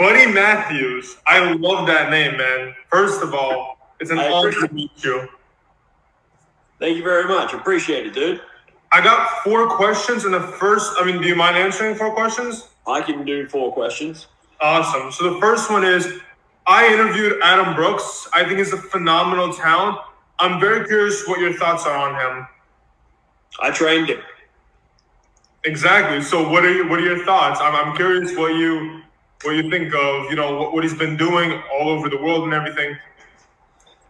Buddy Matthews. I love that name, man. First of all, it's an I honor to meet you. Thank you very much. Appreciate it, dude. I got four questions, and the first, I mean, do you mind answering four questions? I can do four questions. Awesome. So the first one is I interviewed Adam Brooks. I think he's a phenomenal talent. I'm very curious what your thoughts are on him. I trained him. Exactly. So what are you, what are your thoughts? I'm, I'm curious what you what you think of you know what, what he's been doing all over the world and everything.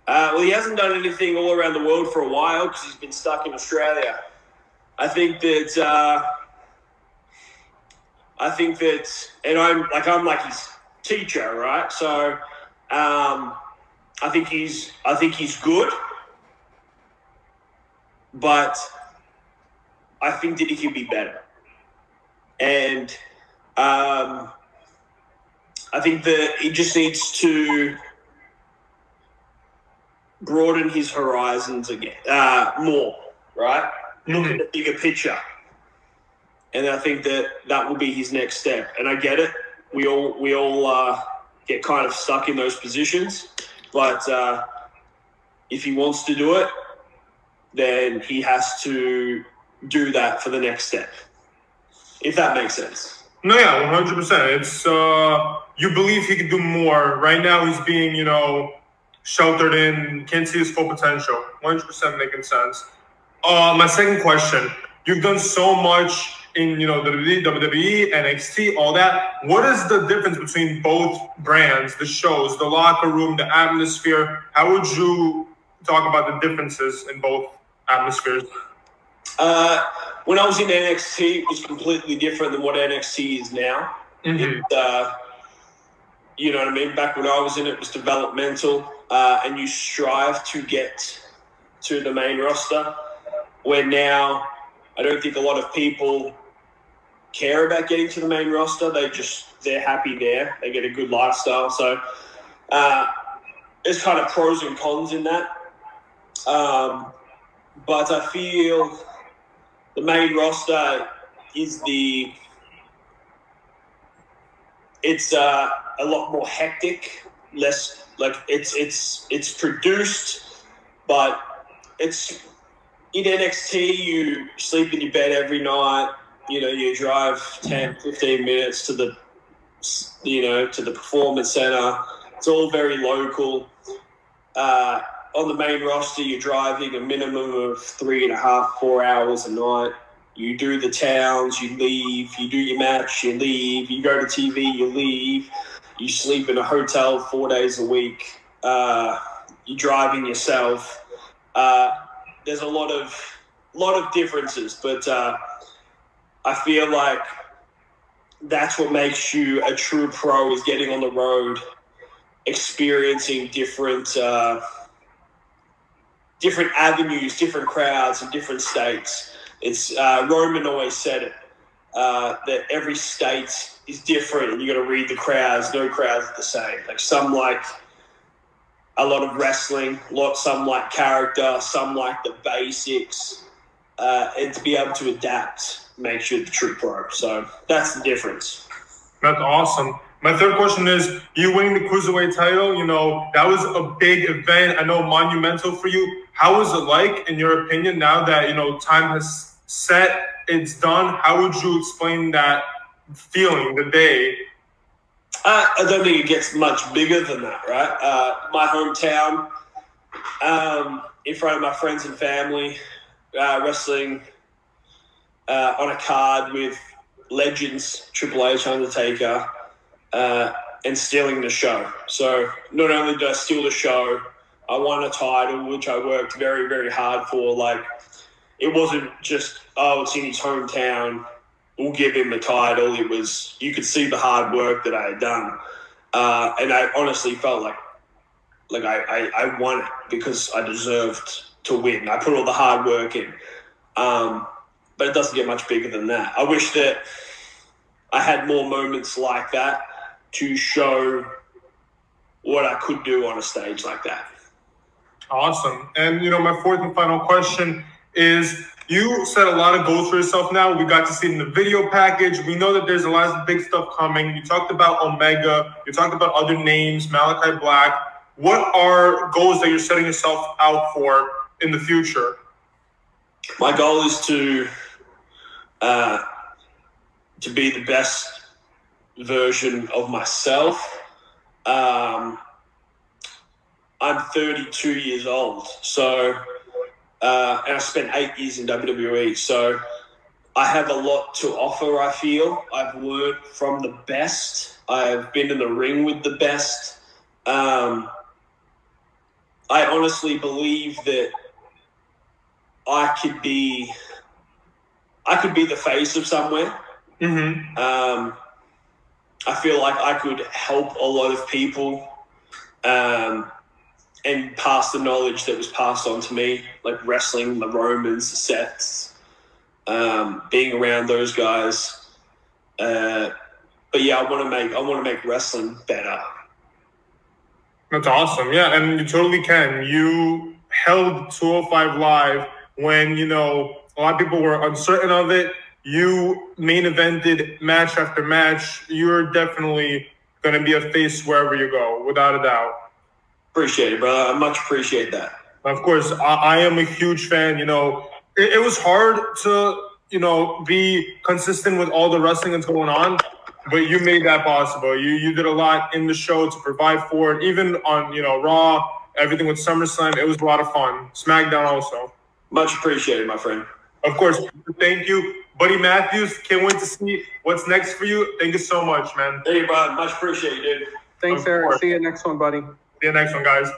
Uh, well, he hasn't done anything all around the world for a while because he's been stuck in Australia. I think that uh, I think that, and I'm like I'm like his teacher, right? So um, I think he's I think he's good, but I think that he can be better, and um, I think that he just needs to broaden his horizons again uh, more, right? Look at the bigger picture, and I think that that will be his next step. And I get it. We all we all uh, get kind of stuck in those positions, but uh, if he wants to do it, then he has to do that for the next step. If that makes sense. No, yeah, 100. percent It's uh, you believe he could do more. Right now, he's being you know sheltered in, can't see his full potential. 100 percent making sense. Uh, my second question: You've done so much in you know WWE, WWE, NXT, all that. What is the difference between both brands, the shows, the locker room, the atmosphere? How would you talk about the differences in both atmospheres? Uh, when I was in NXT, it was completely different than what NXT is now. Mhm. It, uh, you know what I mean? Back when I was in it, it was developmental, uh, and you strive to get to the main roster. Where now, I don't think a lot of people care about getting to the main roster. They just they're happy there. They get a good lifestyle. So uh, there's kind of pros and cons in that. Um, but I feel the main roster is the it's uh, a lot more hectic, less like it's it's it's produced, but it's in NXT you sleep in your bed every night. You know, you drive 10, 15 minutes to the you know to the performance center. It's all very local. Uh, on the main roster, you're driving a minimum of three and a half, four hours a night. You do the towns, you leave, you do your match, you leave, you go to TV, you leave, you sleep in a hotel four days a week, uh, you're driving yourself. Uh, there's a lot of lot of differences, but uh, I feel like that's what makes you a true pro is getting on the road, experiencing different uh, different avenues, different crowds, and different states. It's uh, Roman always said it uh, that every state is different, and you got to read the crowds. No crowds are the same. Like some like a lot of wrestling, lot some like character, some like the basics, uh, and to be able to adapt makes you the true pro. So that's the difference. That's awesome. My third question is: You winning the cruiserweight title? You know that was a big event. I know monumental for you. How was it like, in your opinion, now that you know time has set, it's done? How would you explain that feeling, the day? Uh, I don't think it gets much bigger than that, right? Uh, my hometown, um, in front of my friends and family, uh, wrestling uh, on a card with legends, Triple H, Undertaker, uh, and stealing the show. So not only did I steal the show, I won a title, which I worked very, very hard for. Like, it wasn't just, oh, it's in his hometown we'll give him the title. It was you could see the hard work that I had done, uh, and I honestly felt like like I, I, I won it because I deserved to win. I put all the hard work in, um, but it doesn't get much bigger than that. I wish that I had more moments like that to show what I could do on a stage like that. Awesome. And you know, my fourth and final question is: you set a lot of goals for yourself now. We got to see it in the video package. We know that there's a lot of big stuff coming. You talked about Omega. You talked about other names, Malachi Black. What are goals that you're setting yourself out for in the future? My goal is to uh, to be the best version of myself. Um, I'm 32 years old, so uh, and I spent eight years in WWE. So I have a lot to offer. I feel I've learned from the best. I've been in the ring with the best. Um, I honestly believe that I could be, I could be the face of somewhere. Mm-hmm. Um, I feel like I could help a lot of people. Um, and pass the knowledge that was passed on to me, like wrestling, the Romans, the Seths, um, being around those guys. Uh, but yeah, I want to make I want to make wrestling better. That's awesome. Yeah, and you totally can. You held 205 live when you know a lot of people were uncertain of it. You main evented match after match. You're definitely going to be a face wherever you go, without a doubt. Appreciate it, brother. I much appreciate that. Of course, I, I am a huge fan. You know, it, it, was hard to, you know, be consistent with all the wrestling that's going on, but you made that possible. You you did a lot in the show to provide for it. Even on, you know, Raw, everything with SummerSlam, it was a lot of fun. SmackDown also. Much appreciated, my friend. Of course. Thank you. Buddy Matthews, can't wait to see what's next for you. Thank you so much, man. Hey, bud. Much appreciated, dude. Thanks, Eric. See you next one, buddy. See you next one, guys.